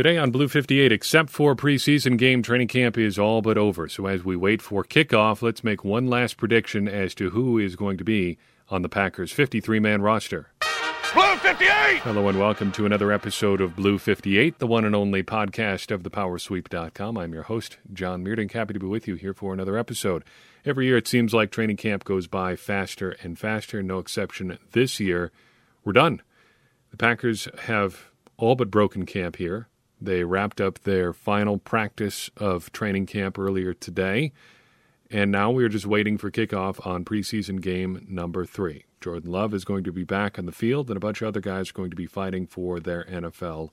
Today on Blue 58, except for preseason game, training camp is all but over. So as we wait for kickoff, let's make one last prediction as to who is going to be on the Packers' 53 man roster. Blue 58! Hello and welcome to another episode of Blue 58, the one and only podcast of thepowersweep.com. I'm your host, John Meerdink. Happy to be with you here for another episode. Every year it seems like training camp goes by faster and faster, no exception this year. We're done. The Packers have all but broken camp here. They wrapped up their final practice of training camp earlier today, and now we're just waiting for kickoff on preseason game number three. Jordan Love is going to be back on the field, and a bunch of other guys are going to be fighting for their NFL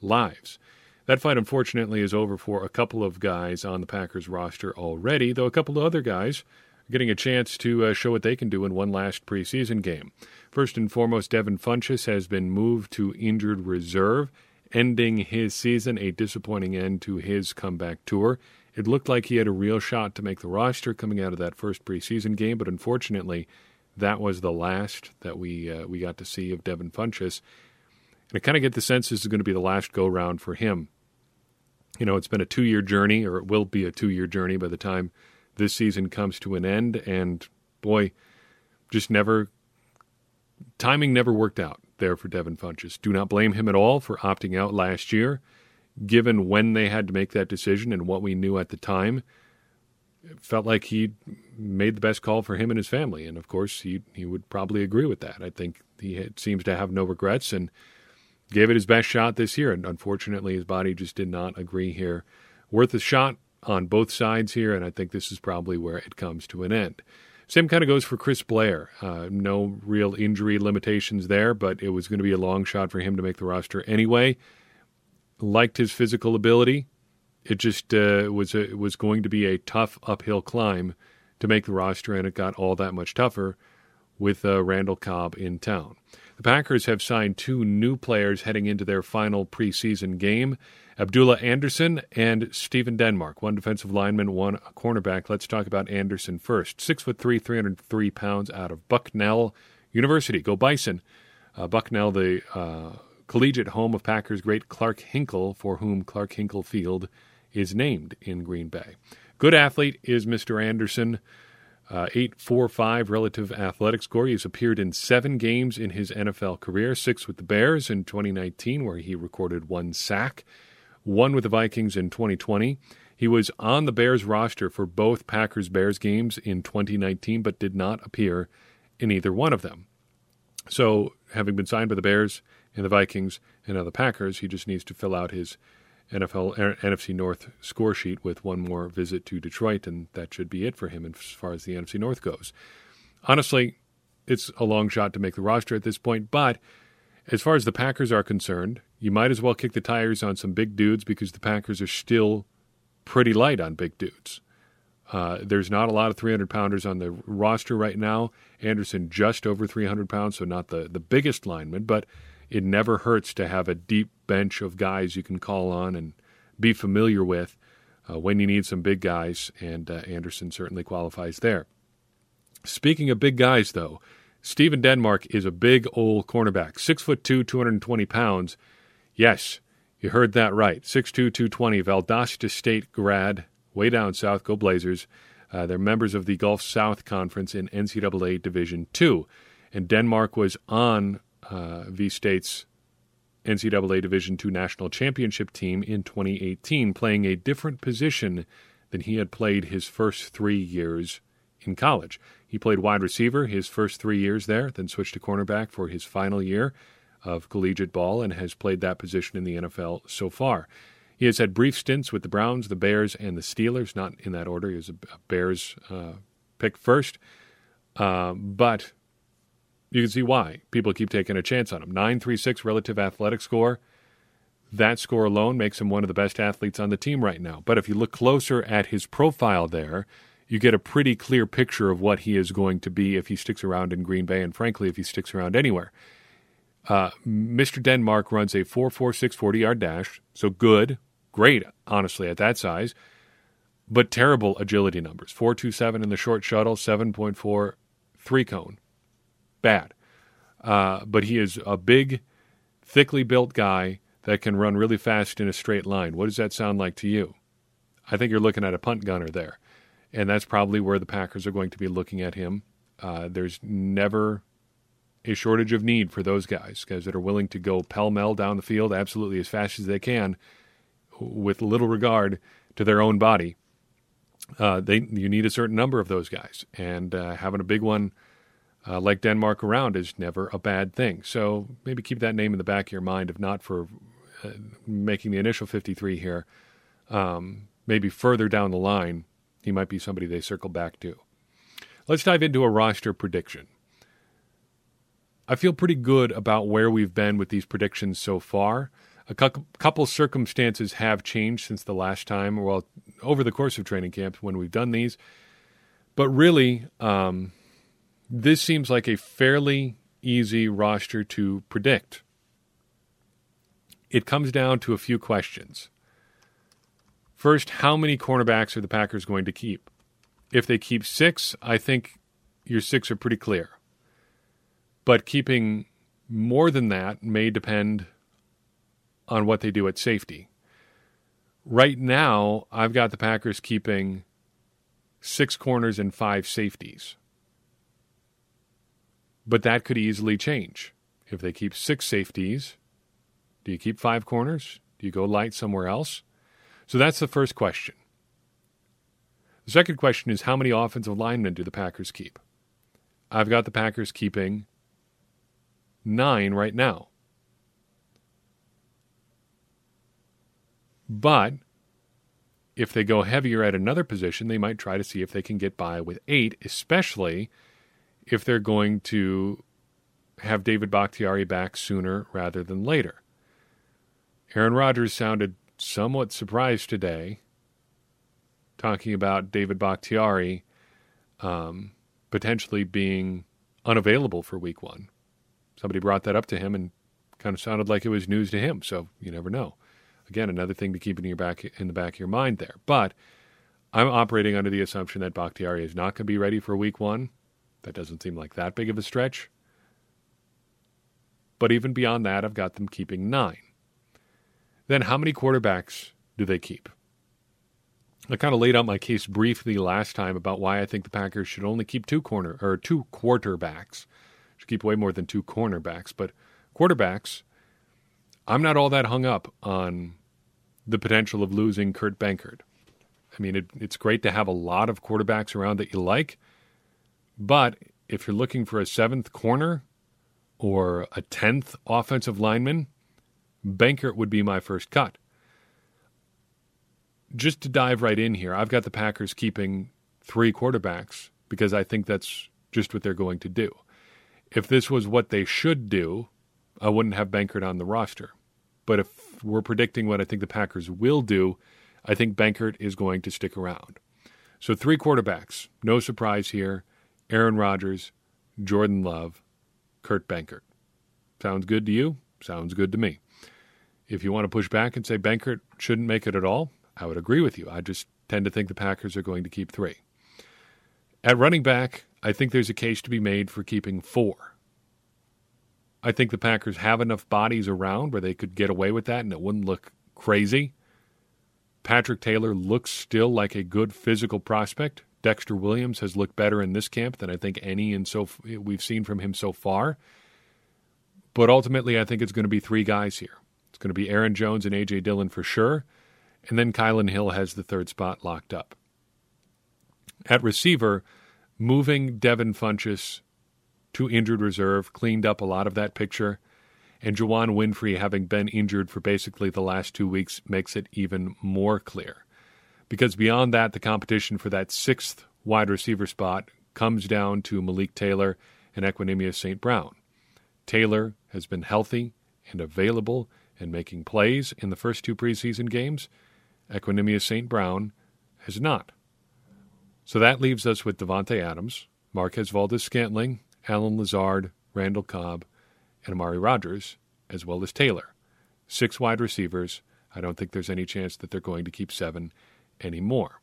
lives. That fight, unfortunately, is over for a couple of guys on the Packers roster already, though a couple of other guys are getting a chance to uh, show what they can do in one last preseason game. First and foremost, Devin Funchess has been moved to injured reserve ending his season, a disappointing end to his comeback tour. It looked like he had a real shot to make the roster coming out of that first preseason game, but unfortunately, that was the last that we uh, we got to see of Devin Funchess. And I kind of get the sense this is going to be the last go round for him. You know, it's been a two year journey, or it will be a two year journey by the time this season comes to an end. And boy, just never, timing never worked out there for Devin Funchess. Do not blame him at all for opting out last year, given when they had to make that decision and what we knew at the time. It felt like he made the best call for him and his family, and of course, he he would probably agree with that. I think he had, seems to have no regrets and gave it his best shot this year. And unfortunately, his body just did not agree here. Worth a shot on both sides here, and I think this is probably where it comes to an end. Same kind of goes for Chris Blair. Uh, no real injury limitations there, but it was going to be a long shot for him to make the roster anyway. Liked his physical ability. It just uh, was a, was going to be a tough uphill climb to make the roster, and it got all that much tougher with uh, Randall Cobb in town. The Packers have signed two new players heading into their final preseason game. Abdullah Anderson and Stephen Denmark, one defensive lineman, one cornerback. Let's talk about Anderson first. Six foot three, 303 pounds out of Bucknell University. Go Bison. Uh, Bucknell, the uh, collegiate home of Packers great Clark Hinkle, for whom Clark Hinkle Field is named in Green Bay. Good athlete is Mr. Anderson. Uh, 845 relative athletic score. He's appeared in seven games in his NFL career, six with the Bears in 2019, where he recorded one sack one with the Vikings in 2020. He was on the Bears roster for both Packers Bears games in 2019, but did not appear in either one of them. So, having been signed by the Bears and the Vikings and now the Packers, he just needs to fill out his NFL NFC North score sheet with one more visit to Detroit, and that should be it for him as far as the NFC North goes. Honestly, it's a long shot to make the roster at this point, but as far as the Packers are concerned, you might as well kick the tires on some big dudes because the Packers are still pretty light on big dudes. Uh, there's not a lot of 300 pounders on the roster right now. Anderson just over 300 pounds, so not the, the biggest lineman, but it never hurts to have a deep bench of guys you can call on and be familiar with uh, when you need some big guys, and uh, Anderson certainly qualifies there. Speaking of big guys, though, Stephen Denmark is a big old cornerback, six foot two, 220 pounds. Yes, you heard that right. 6'2", 220, Valdosta State grad, way down south. Go Blazers. Uh, they're members of the Gulf South Conference in NCAA Division II. And Denmark was on uh, V State's NCAA Division II national championship team in 2018, playing a different position than he had played his first three years in college. He played wide receiver his first three years there, then switched to cornerback for his final year of collegiate ball and has played that position in the NFL so far. He has had brief stints with the Browns, the Bears, and the Steelers, not in that order. He was a Bears uh, pick first. Uh, but you can see why people keep taking a chance on him. 936 relative athletic score. That score alone makes him one of the best athletes on the team right now. But if you look closer at his profile there, you get a pretty clear picture of what he is going to be if he sticks around in Green Bay, and frankly, if he sticks around anywhere. Uh, Mr. Denmark runs a 4.46 40 yard dash, so good, great, honestly, at that size, but terrible agility numbers 4.27 in the short shuttle, 7.4 three cone. Bad. Uh, but he is a big, thickly built guy that can run really fast in a straight line. What does that sound like to you? I think you're looking at a punt gunner there. And that's probably where the Packers are going to be looking at him. Uh, there's never a shortage of need for those guys, guys that are willing to go pell mell down the field absolutely as fast as they can with little regard to their own body. Uh, they you need a certain number of those guys, and uh, having a big one uh, like Denmark around is never a bad thing. So maybe keep that name in the back of your mind, if not for uh, making the initial 53 here. Um, maybe further down the line, he might be somebody they circle back to. Let's dive into a roster prediction. I feel pretty good about where we've been with these predictions so far. A couple circumstances have changed since the last time, or well, over the course of training camp when we've done these. But really, um, this seems like a fairly easy roster to predict. It comes down to a few questions. First, how many cornerbacks are the Packers going to keep? If they keep six, I think your six are pretty clear. But keeping more than that may depend on what they do at safety. Right now, I've got the Packers keeping six corners and five safeties. But that could easily change. If they keep six safeties, do you keep five corners? Do you go light somewhere else? So that's the first question. The second question is how many offensive linemen do the Packers keep? I've got the Packers keeping nine right now. But if they go heavier at another position, they might try to see if they can get by with eight, especially if they're going to have David Bakhtiari back sooner rather than later. Aaron Rodgers sounded somewhat surprised today, talking about David Bakhtiari um, potentially being unavailable for week one. Somebody brought that up to him and kind of sounded like it was news to him, so you never know. Again, another thing to keep in your back in the back of your mind there. But I'm operating under the assumption that Bakhtiari is not going to be ready for week one. That doesn't seem like that big of a stretch. But even beyond that, I've got them keeping nine. Then how many quarterbacks do they keep? I kind of laid out my case briefly last time about why I think the Packers should only keep two corner or two quarterbacks. Should keep way more than two cornerbacks, but quarterbacks. I'm not all that hung up on the potential of losing Kurt Benkert. I mean, it, it's great to have a lot of quarterbacks around that you like, but if you're looking for a seventh corner or a tenth offensive lineman, Benkert would be my first cut. Just to dive right in here, I've got the Packers keeping three quarterbacks because I think that's just what they're going to do. If this was what they should do, I wouldn't have Benkert on the roster. But if we're predicting what I think the Packers will do, I think Benkert is going to stick around. So three quarterbacks, no surprise here. Aaron Rodgers, Jordan Love, Kurt Benkert. Sounds good to you? Sounds good to me. If you want to push back and say Benkert shouldn't make it at all, I would agree with you. I just tend to think the Packers are going to keep three. At running back, I think there's a case to be made for keeping four. I think the Packers have enough bodies around where they could get away with that and it wouldn't look crazy. Patrick Taylor looks still like a good physical prospect. Dexter Williams has looked better in this camp than I think any and so we've seen from him so far. But ultimately, I think it's going to be three guys here. It's going to be Aaron Jones and A.J. Dillon for sure. And then Kylin Hill has the third spot locked up. At receiver, moving Devin Funchess to injured reserve cleaned up a lot of that picture. And Juwann Winfree, having been injured for basically the last two weeks, makes it even more clear. Because beyond that, the competition for that sixth wide receiver spot comes down to Malik Taylor and Equanimeous St. Brown. Taylor has been healthy and available and making plays in the first two preseason games. Equanimeous St. Brown has not. So that leaves us with Davante Adams, Marquez Valdes Scantling, Allen Lazard, Randall Cobb, and Amari Rodgers, as well as Taylor. Six wide receivers. I don't think there's any chance that they're going to keep seven anymore.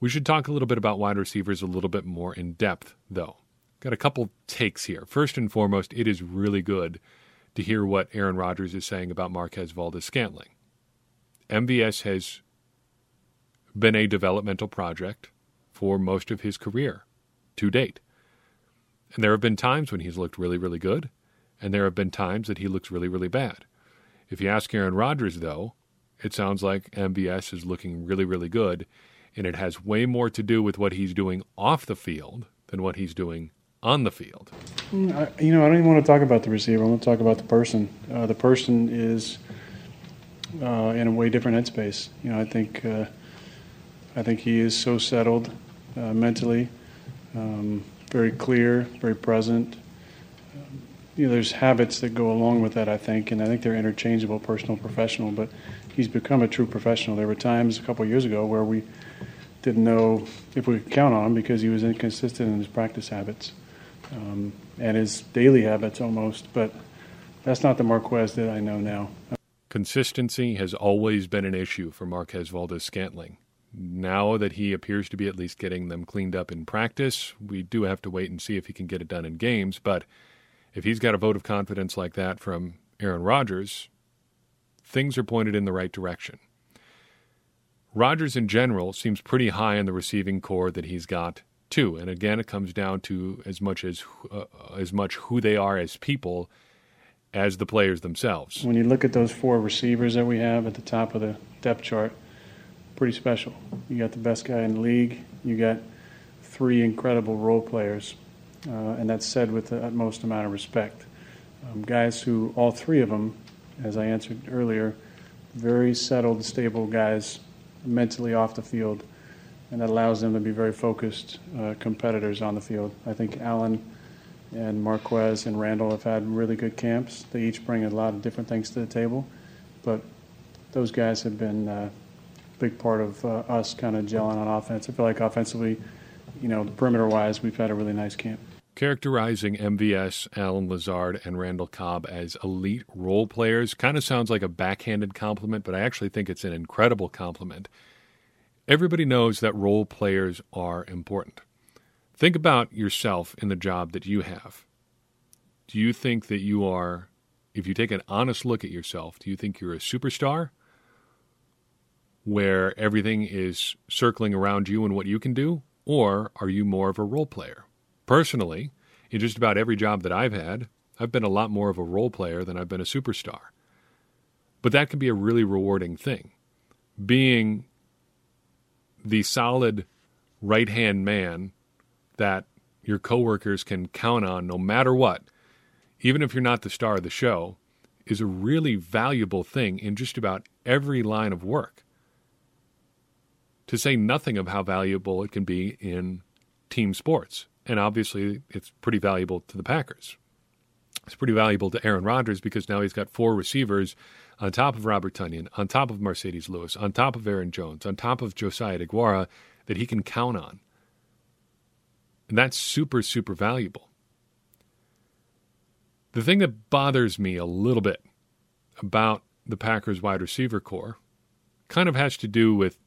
We should talk a little bit about wide receivers a little bit more in depth, though. Got a couple takes here. First and foremost, it is really good to hear what Aaron Rodgers is saying about Marquez Valdes Scantling. MVS has been a developmental project for most of his career to date. And there have been times when he's looked really, really good, and there have been times that he looks really, really bad. If you ask Aaron Rodgers, though, it sounds like MVS is looking really, really good, and it has way more to do with what he's doing off the field than what he's doing on the field. Mm, you know, I don't even want to talk about the receiver. I want to talk about the person. Uh, the person is uh, in a way different headspace. You know, I think uh, I think he is so settled uh, mentally, um, very clear, very present. You know, there's habits that go along with that. I think, and I think they're interchangeable, personal, professional. But he's become a true professional. There were times a couple years ago where we didn't know if we could count on him because he was inconsistent in his practice habits um, and his daily habits almost. But that's not the Marquez that I know now. Consistency has always been an issue for Marquez Valdes Scantling. Now that he appears to be at least getting them cleaned up in practice, we do have to wait and see if he can get it done in games. But if he's got a vote of confidence like that from Aaron Rodgers, things are pointed in the right direction. Rodgers in general seems pretty high in the receiving corps that he's got too, and again, it comes down to as much as uh, as much who they are as people as the players themselves. When you look at those four receivers that we have at the top of the depth chart, pretty special. You got the best guy in the league. You got three incredible role players, uh, and that's said with the utmost amount of respect. Um, guys who, all three of them, as I answered earlier, very settled, stable guys, mentally off the field, and that allows them to be very focused uh, competitors on the field. I think Allen and Marquez and Randall have had really good camps. They each bring a lot of different things to the table, but those guys have been uh, a big part of uh, us kind of gelling on offense. I feel like offensively, you know, perimeter wise, we've had a really nice camp. Characterizing MVS, Allen Lazard, and Randall Cobb as elite role players kind of sounds like a backhanded compliment, but I actually think it's an incredible compliment. Everybody knows that role players are important. Think about yourself in the job that you have. Do you think that you are, if you take an honest look at yourself, do you think you're a superstar where everything is circling around you and what you can do? Or are you more of a role player? Personally, in just about every job that I've had, I've been a lot more of a role player than I've been a superstar. But that can be a really rewarding thing. Being the solid right hand man that your coworkers can count on no matter what, even if you're not the star of the show, is a really valuable thing in just about every line of work. To say nothing of how valuable it can be in team sports. And obviously, it's pretty valuable to the Packers. It's pretty valuable to Aaron Rodgers because now he's got four receivers on top of Robert Tonyan, on top of Marcedes Lewis, on top of Aaron Jones, on top of Josiah DeGuara that he can count on. And that's super, super valuable. The thing that bothers me a little bit about the Packers wide receiver corps kind of has to do with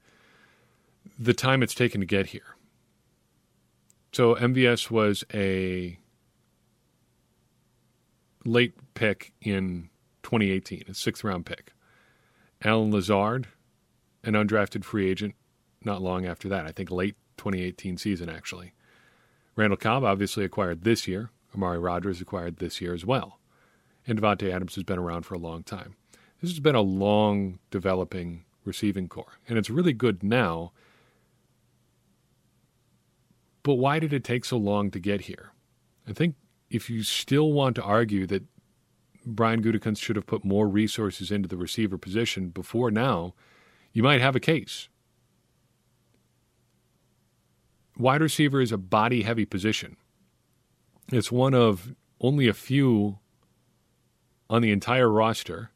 the time it's taken to get here. So MVS was a late pick in 2018, a sixth round pick. Allen Lazard, an undrafted free agent, not long after that. I think late 2018 season, actually. Randall Cobb obviously acquired this year. Amari Rodgers acquired this year as well. And Davante Adams has been around for a long time. This has been a long developing receiving corps, and it's really good now. But why did it take so long to get here? I think if you still want to argue that Brian Gutekunst should have put more resources into the receiver position before now, you might have a case. wide receiver is a body heavy position. It's one of only a few on the entire roster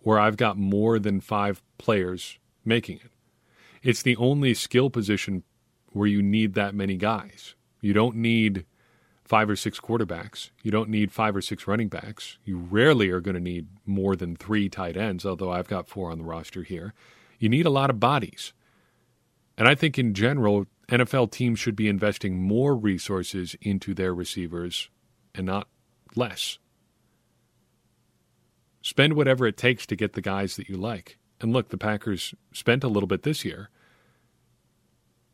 where I've got more than five players making it. It's the only skill position where you need that many guys. You don't need five or six quarterbacks. You don't need five or six running backs. You rarely are going to need more than three tight ends, although I've got four on the roster here. You need a lot of bodies. And I think in general, NFL teams should be investing more resources into their receivers and not less. Spend whatever it takes to get the guys that you like. And look, the Packers spent a little bit this year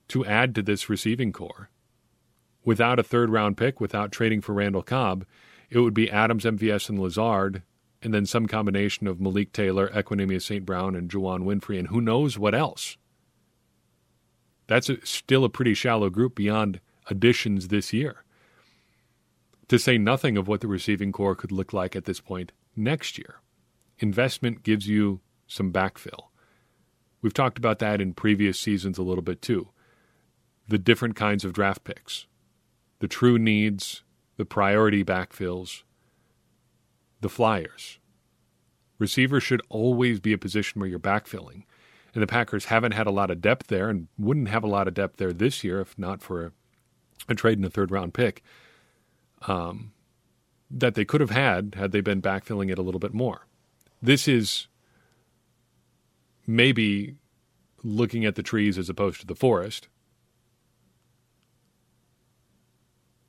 to add to this receiving corps. Without a third round pick, without trading for Randall Cobb, it would be Adams, MVS, and Lazard, and then some combination of Malik Taylor, Equanimeous St. Brown, and Juwann Winfree, and who knows what else. That's a, still a pretty shallow group beyond additions this year. To say nothing of what the receiving corps could look like at this point next year. Investment gives you some backfill. We've talked about that in previous seasons a little bit too. The different kinds of draft picks, the true needs, the priority backfills, the flyers. Receivers should always be a position where you're backfilling. And the Packers haven't had a lot of depth there and wouldn't have a lot of depth there this year if not for a, a trade in a third round pick um, that they could have had had they been backfilling it a little bit more. This is maybe looking at the trees as opposed to the forest.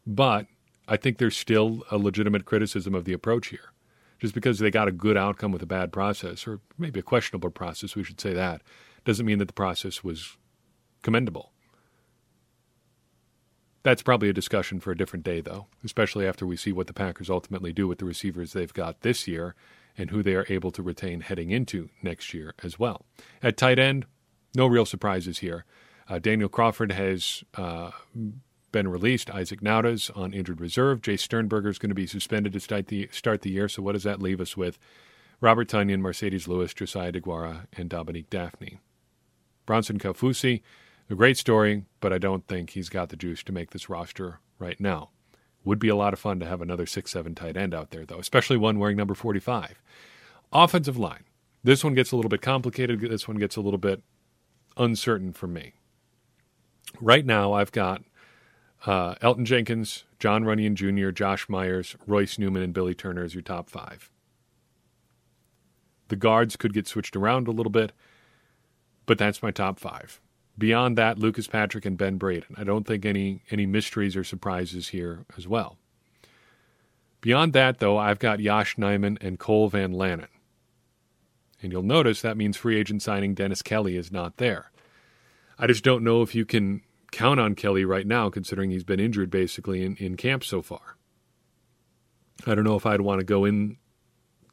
But I think there's still a legitimate criticism of the approach here. Just because they got a good outcome with a bad process, or maybe a questionable process, we should say that, doesn't mean that the process was commendable. That's probably a discussion for a different day, though, especially after we see what the Packers ultimately do with the receivers they've got this year and who they are able to retain heading into next year as well. At tight end, no real surprises here. Uh, Daniel Crawford has uh, been released. Isaac Nauta's on injured reserve. Jace Sternberger is going to be suspended to start the start the year. So what does that leave us with? Robert Tonyan, Marcedes Lewis, Josiah DeGuara, and Dominique Dafney. Bronson Kaufusi, a great story, but I don't think he's got the juice to make this roster right now. Would be a lot of fun to have another six seven tight end out there, though, especially one wearing number 45. Offensive line. This one gets a little bit complicated. This one gets a little bit uncertain for me. Right now, I've got uh, Elgton Jenkins, John Runyan Jr., Josh Myers, Royce Newman, and Billy Turner as your top five. The guards could get switched around a little bit, but that's my top five. Beyond that, Lucas Patrick and Ben Braden. I don't think any any mysteries or surprises here as well. Beyond that, though, I've got Yosh Nijman and Cole Van Lanen. And you'll notice that means free agent signing Dennis Kelly is not there. I just don't know if you can count on Kelly right now, considering he's been injured basically in, in camp so far. I don't know if I'd want to go in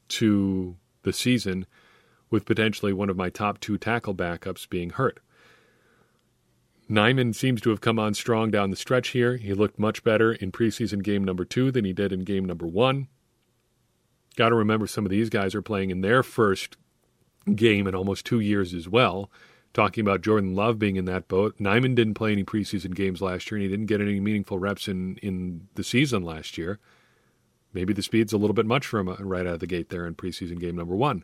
to the season with potentially one of my top two tackle backups being hurt. Nijman seems to have come on strong down the stretch here. He looked much better in preseason game number two than he did in game number one. Got to remember some of these guys are playing in their first game in almost two years as well talking about Jordan Love being in that boat. Nijman didn't play any preseason games last year, and he didn't get any meaningful reps in, in the season last year. Maybe the speed's a little bit much for him uh, right out of the gate there in preseason game number one.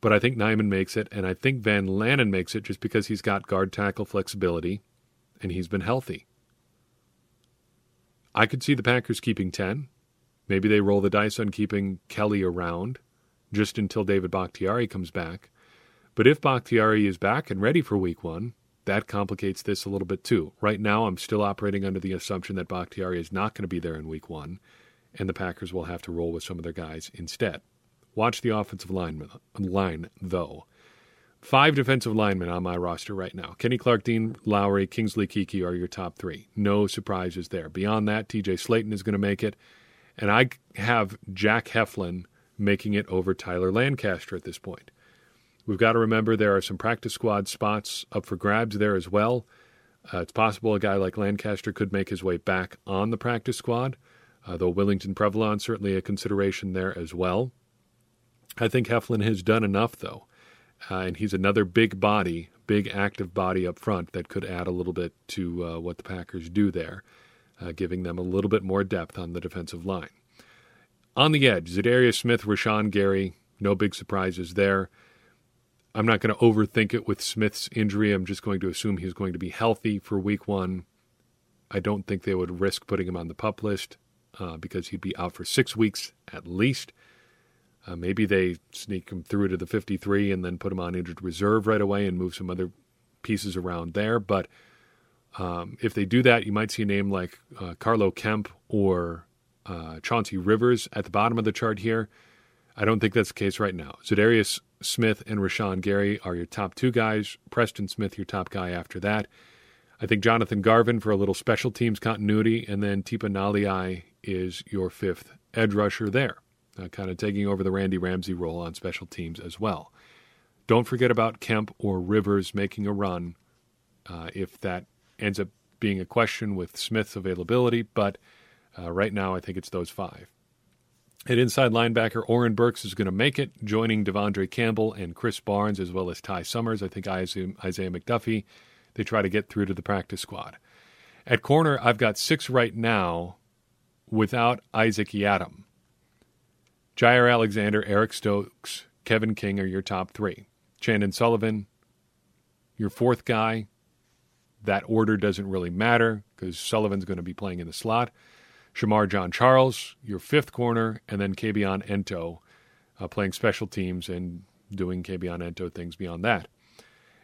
But I think Nijman makes it, and I think Van Lanen makes it just because he's got guard tackle flexibility and he's been healthy. I could see the Packers keeping 10. Maybe they roll the dice on keeping Kelly around just until David Bakhtiari comes back. But if Bakhtiari is back and ready for week one, that complicates this a little bit too. Right now, I'm still operating under the assumption that Bakhtiari is not going to be there in week one, and the Packers will have to roll with some of their guys instead. Watch the offensive line, line though. Five defensive linemen on my roster right now. Kenny Clark, Dean Lowry, Kingsley Keke are your top three. No surprises there. Beyond that, TJ Slaton is going to make it. And I have Jack Heflin making it over Tyler Lancaster at this point. We've got to remember there are some practice squad spots up for grabs there as well. Uh, it's possible a guy like Lancaster could make his way back on the practice squad, uh, though Willington Previlon certainly a consideration there as well. I think Heflin has done enough, though, uh, and he's another big body, big active body up front that could add a little bit to uh, what the Packers do there, uh, giving them a little bit more depth on the defensive line. On the edge, Za'Darius Smith, Rashan Gary, no big surprises there. I'm not going to overthink it with Smith's injury. I'm just going to assume he's going to be healthy for week one. I don't think they would risk putting him on the pup list uh, because he'd be out for six weeks at least. Uh, maybe they sneak him through to the 53 and then put him on injured reserve right away and move some other pieces around there. But um, if they do that, you might see a name like uh, Carlo Kemp or uh, Chauncey Rivers at the bottom of the chart here. I don't think that's the case right now. Za'Darius Smith and Rashan Gary are your top two guys. Preston Smith, your top guy after that. I think Jonathan Garvin for a little special teams continuity, and then Tipa Galeai is your fifth edge rusher there, uh, kind of taking over the Randy Ramsey role on special teams as well. Don't forget about Kemp or Rivers making a run uh, if that ends up being a question with Smith's availability, but uh, right now I think it's those five. At inside linebacker, Oren Burks is going to make it, joining De'Vondre Campbell and Krys Barnes, as well as Ty Summers. I think Isaiah, McDuffie, they try to get through to the practice squad. At corner, I've got six right now without Isaac Yiadom. Jaire Alexander, Eric Stokes, Kevin King are your top three. Chandon Sullivan, your fourth guy. That order doesn't really matter because Sullivan's going to be playing in the slot. Shemar Jean-Charles, your fifth corner, and then Kabion Ento uh, playing special teams and doing Kabion Ento things beyond that.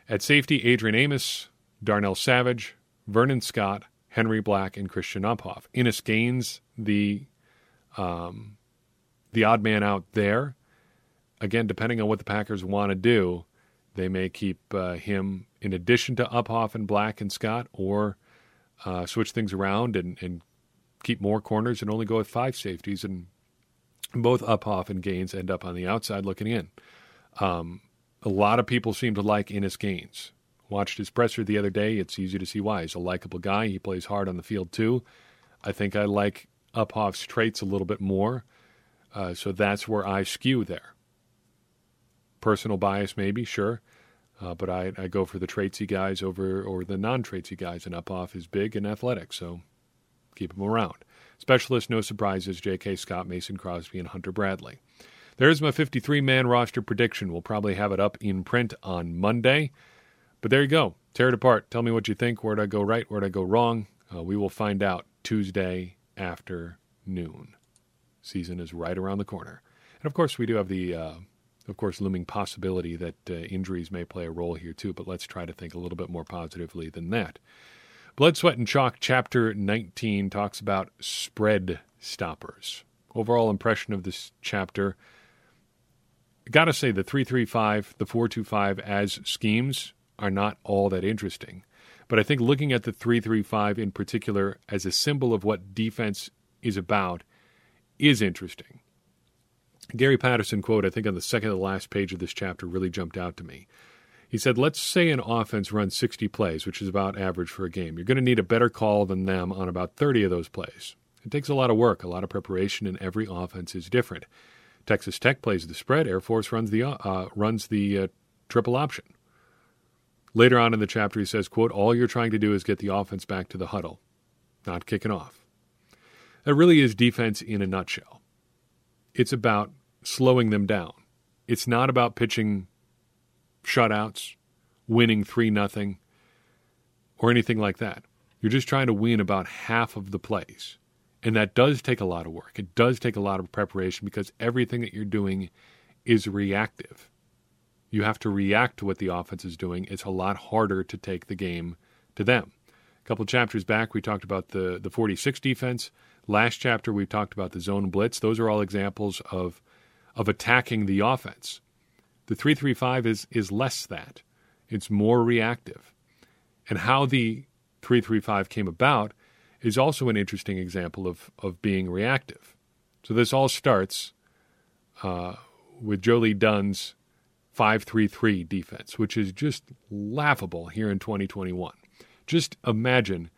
At safety, Adrian Amos, Darnell Savage, Vernon Scott, Henry Black, and Christian Uphoff. Innis Gaines, the um, the odd man out there. Again, depending on what the Packers want to do, they may keep uh, him in addition to Uphoff and Black and Scott, or uh, switch things around and, and keep more corners and only go with five safeties, and both Uphoff and Gaines end up on the outside looking in. Um, a lot of people seem to like Innis Gaines. Watched his presser the other day. It's easy to see why. He's a likable guy. He plays hard on the field too. I think I like Uphoff's traits a little bit more, uh, so that's where I skew there. Personal bias, maybe, sure. Uh, but I, I go for the traitsy guys over or the non-traitsy guys, and Uphoff is big and athletic, so keep him around. Specialist, no surprises, J.K. Scott, Mason Crosby, and Hunter Bradley. There's my 53 man roster prediction. We'll probably have it up in print on Monday. But there you go. Tear it apart. Tell me what you think. Where'd I go right? Where'd I go wrong? Uh, we will find out Tuesday afternoon. Season is right around the corner. And of course, we do have the, uh, of course, looming possibility that uh, injuries may play a role here too, but let's try to think a little bit more positively than that. Blood, Sweat, and Chalk, chapter 19, talks about spread stoppers. Overall impression of this chapter gotta say the 335, the 425 as schemes are not all that interesting. But I think looking at the 335 in particular as a symbol of what defense is about is interesting. Gary Patterson quote, I think on the second to the last page of this chapter, really jumped out to me. He said, Let's say an offense runs 60 plays, which is about average for a game. You're going to need a better call than them on about 30 of those plays. It takes a lot of work, a lot of preparation, and every offense is different. Texas Tech plays the spread. Air Force runs the uh, runs the uh, triple option. Later on in the chapter, he says, "quote All you're trying to do is get the offense back to the huddle, not kicking off." That really is defense in a nutshell. It's about slowing them down. It's not about pitching shutouts, winning three nothing, or anything like that. You're just trying to win about half of the plays. And that does take a lot of work. It does take a lot of preparation because everything that you're doing is reactive. You have to react to what the offense is doing. It's a lot harder to take the game to them. A couple chapters back, we talked about the, the 46 defense. Last chapter, we talked about the zone blitz. Those are all examples of, of attacking the offense. The 335 is, is less that, it's more reactive. And how the 335 came about is also an interesting example of, of being reactive. So this all starts uh, with Joe Lee Dunn's 5-3-3 defense, which is just laughable here in 2021. Just imagine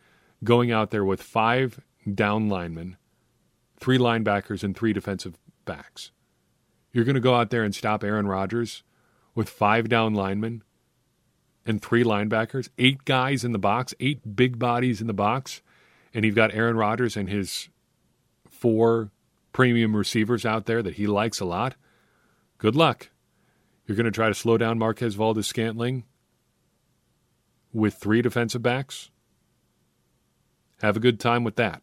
going out there with five down linemen, three linebackers, and three defensive backs. You're going to go out there and stop Aaron Rodgers with five down linemen and three linebackers, eight guys in the box, eight big bodies in the box and you've got Aaron Rodgers and his four premium receivers out there that he likes a lot, good luck. You're going to try to slow down Marquez Valdes Scantling with three defensive backs? Have a good time with that.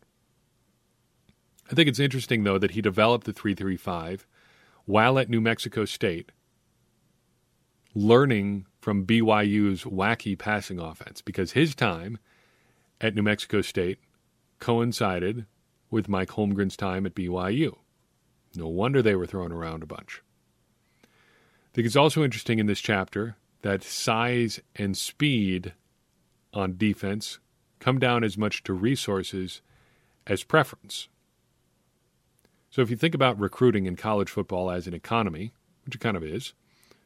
I think it's interesting, though, that he developed the 335 while at New Mexico State, learning from BYU's wacky passing offense because his time at New Mexico State coincided with Mike Holmgren's time at BYU. No wonder they were thrown around a bunch. I think it's also interesting in this chapter that size and speed on defense come down as much to resources as preference. So if you think about recruiting in college football as an economy, which it kind of is,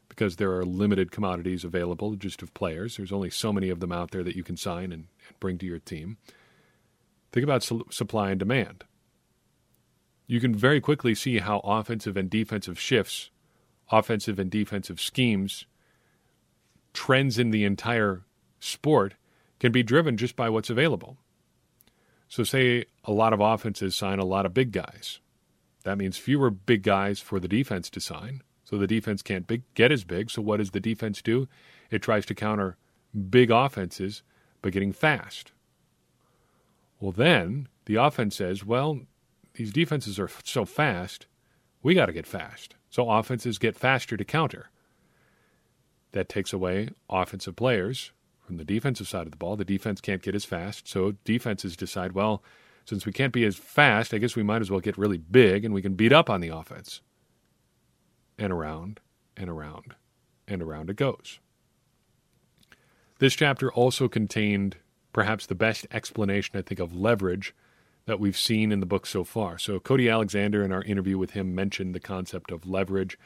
because there are limited commodities available just of players, there's only so many of them out there that you can sign and, and bring to your team. Think about su- supply and demand. You can very quickly see how offensive and defensive shifts, offensive and defensive schemes, trends in the entire sport can be driven just by what's available. So, say a lot of offenses sign a lot of big guys. That means fewer big guys for the defense to sign. So the defense can't big, get as big. So what does the defense do? It tries to counter big offenses by getting fast. Well, then the offense says, well, these defenses are so fast, we got to get fast. So offenses get faster to counter. That takes away offensive players from the defensive side of the ball. The defense can't get as fast. So defenses decide, well, since we can't be as fast, I guess we might as well get really big and we can beat up on the offense. And around and around and around it goes. This chapter also contained perhaps the best explanation, I think, of leverage that we've seen in the book so far. So, Cody Alexander, in our interview with him, mentioned the concept of leverage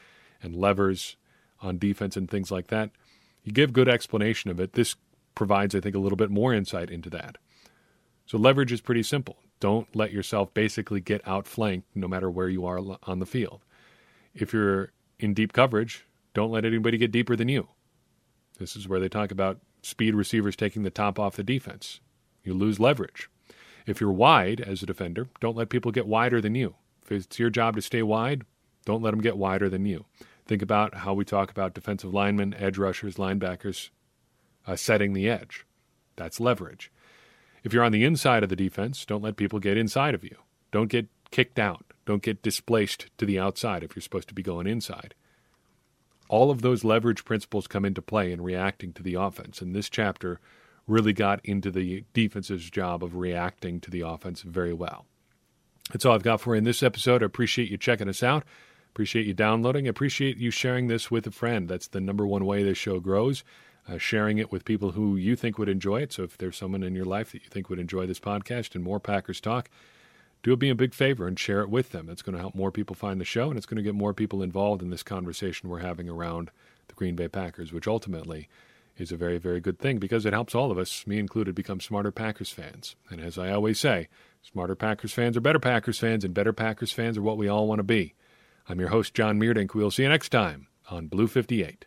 and levers on defense and things like that. He gave good explanation of it. This provides, I think, a little bit more insight into that. So, leverage is pretty simple. Don't let yourself basically get outflanked no matter where you are on the field. If you're in deep coverage, don't let anybody get deeper than you. This is where they talk about speed receivers taking the top off the defense. You lose leverage. If you're wide as a defender, don't let people get wider than you. If it's your job to stay wide, don't let them get wider than you. Think about how we talk about defensive linemen, edge rushers, linebackers uh, setting the edge. That's leverage. If you're on the inside of the defense, don't let people get inside of you. Don't get kicked out. Don't get displaced to the outside if you're supposed to be going inside. All of those leverage principles come into play in reacting to the offense, and this chapter really got into the defense's job of reacting to the offense very well. That's all I've got for you in this episode. I appreciate you checking us out. Appreciate you downloading. Appreciate you sharing this with a friend. That's the number one way this show grows. Uh, sharing it with people who you think would enjoy it. So if there's someone in your life that you think would enjoy this podcast and more Packers talk, do me a big favor and share it with them. It's going to help more people find the show, and it's going to get more people involved in this conversation we're having around the Green Bay Packers, which ultimately is a very, very good thing because it helps all of us, me included, become smarter Packers fans. And as I always say, smarter Packers fans are better Packers fans, and better Packers fans are what we all want to be. I'm your host, John Meerdink. We'll see you next time on Blue 58.